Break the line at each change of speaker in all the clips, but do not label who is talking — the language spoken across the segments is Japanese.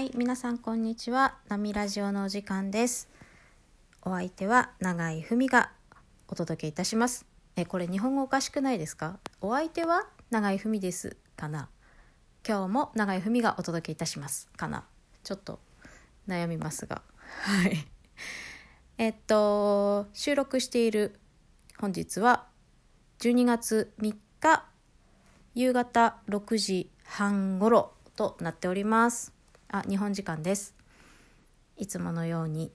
はい、皆さんこんにちは。ナミラジオのお時間です。お相手は永井文がお届けいたします。え、これ日本語おかしくないですか？お相手は永井文ですかな？今日も永井文がお届けいたしますかな？ちょっと悩みますが、はい。えっと収録している本日は12月3日夕方6時半頃となっております。あ、日本時間です。いつものように、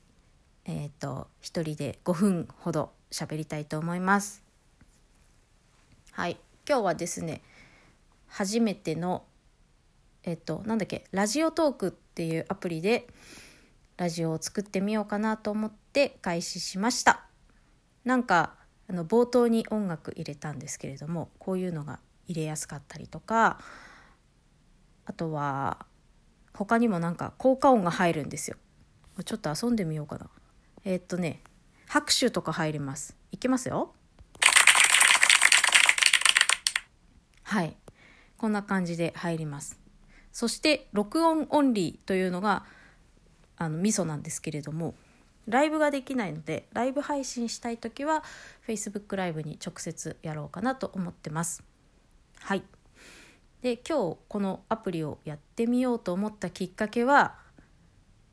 えっ、と、一人で5分ほど喋りたいと思います。はい、今日はですね、初めての、えっ、と、なんだっけ、ラジオトークっていうアプリで、ラジオを作ってみようかなと思って開始しました。なんか、あの冒頭に音楽入れたんですけれども、こういうのが入れやすかったりとか、あとは他にもなんか効果音が入るんですよ。ちょっと遊んでみようかな。えー、っとね拍手とか入ります。いきますよ。はい。こんな感じで入ります。そして録音オンリーというのがあのミソなんですけれどもライブができないのでライブ配信したい時は Facebook ライブに直接やろうかなと思ってます。はい。で今日このアプリをやってみようと思ったきっかけは、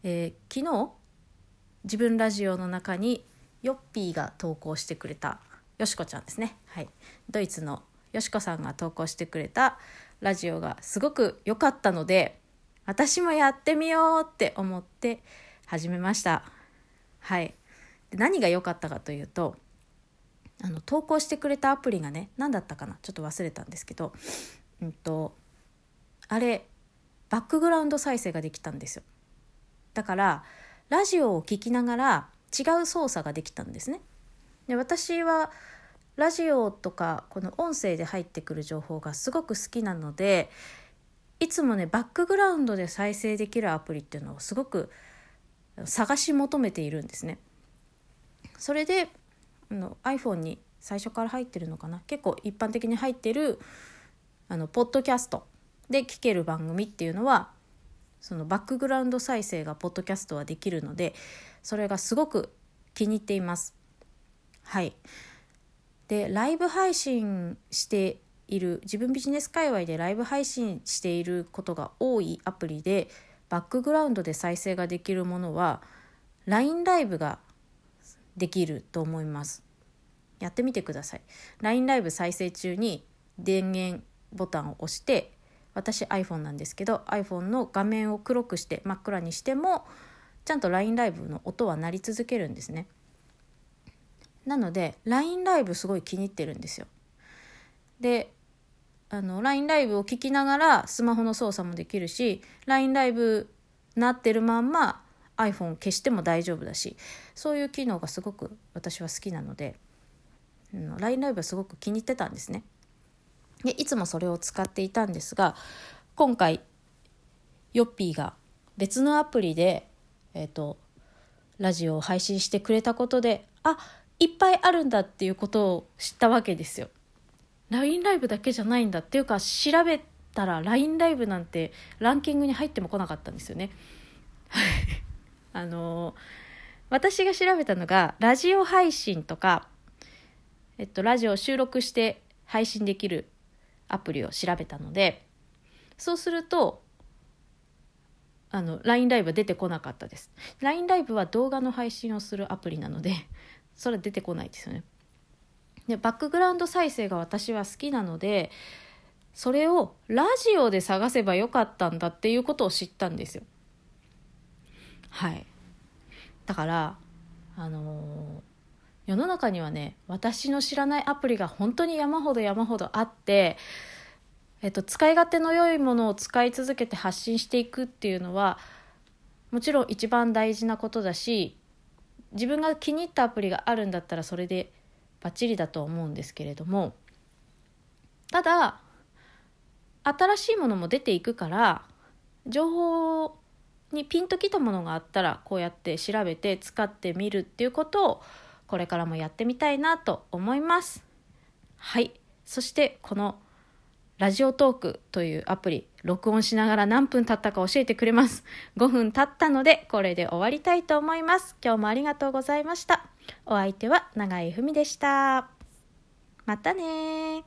えー、昨日自分ラジオの中にヨッピーが投稿してくれたよしこちゃんですね、はい、ドイツのよしこさんが投稿してくれたラジオがすごく良かったので私もやってみようって思って始めました。はい、で何が良かったかというとあの投稿してくれたアプリがね何だったかな？ちょっと忘れたんですけどうんとあれバックグラウンド再生ができたんですよ。だからラジオを聴きながら違う操作ができたんですね。で私はラジオとかこの音声で入ってくる情報がすごく好きなのでいつもねバックグラウンドで再生できるアプリっていうのをすごく探し求めているんですね。それであの iPhone に最初から入ってるのかな？結構一般的に入ってるあのポッドキャストで聴ける番組っていうのはそのバックグラウンド再生がポッドキャストはできるのでそれがすごく気に入っています。はいでライブ配信している自分ビジネス界隈でライブ配信していることが多いアプリでバックグラウンドで再生ができるものは LINE ライブができると思います。やってみてください。LINE ライブ再生中に電源ボタンを押して私 iPhone なんですけど iPhone の画面を黒くして真っ暗にしてもちゃんと LINE ライブの音は鳴り続けるんですね。なので LINE ライブすごい気に入ってるんですよ。であの LINE ライブを聞きながらスマホの操作もできるし LINE ライブなってるまんま iPhone 消しても大丈夫だしそういう機能がすごく私は好きなので LINE ライブはすごく気に入ってたんですね。でいつもそれを使っていたんですが今回ヨッピーが別のアプリで、えーと、ラジオを配信してくれたことであいっぱいあるんだっていうことを知ったわけですよ。LINE ライブだけじゃないんだっていうか調べたら LINE ライブなんてランキングに入っても来なかったんですよね。あの私が調べたのがラジオ配信とか、えっと、ラジオを収録して配信できるアプリを調べたのでそうするとあの LINE ライブは出てこなかったです。LINE ライブは動画の配信をするアプリなので それは出てこないですよね。でバックグラウンド再生が私は好きなのでそれをラジオで探せばよかったんだっていうことを知ったんですよ。はい。だからあのー世の中にはね私の知らないアプリが本当に山ほど山ほどあって、えっと、使い勝手の良いものを使い続けて発信していくっていうのはもちろん一番大事なことだし自分が気に入ったアプリがあるんだったらそれでバッチリだと思うんですけれどもただ新しいものも出ていくから情報にピンときたものがあったらこうやって調べて使ってみるっていうことをこれからもやってみたいなと思います。はい。そしてこのラジオトークというアプリ、録音しながら何分経ったか教えてくれます。5分経ったので、これで終わりたいと思います。今日もありがとうございました。お相手は永井文でした。またね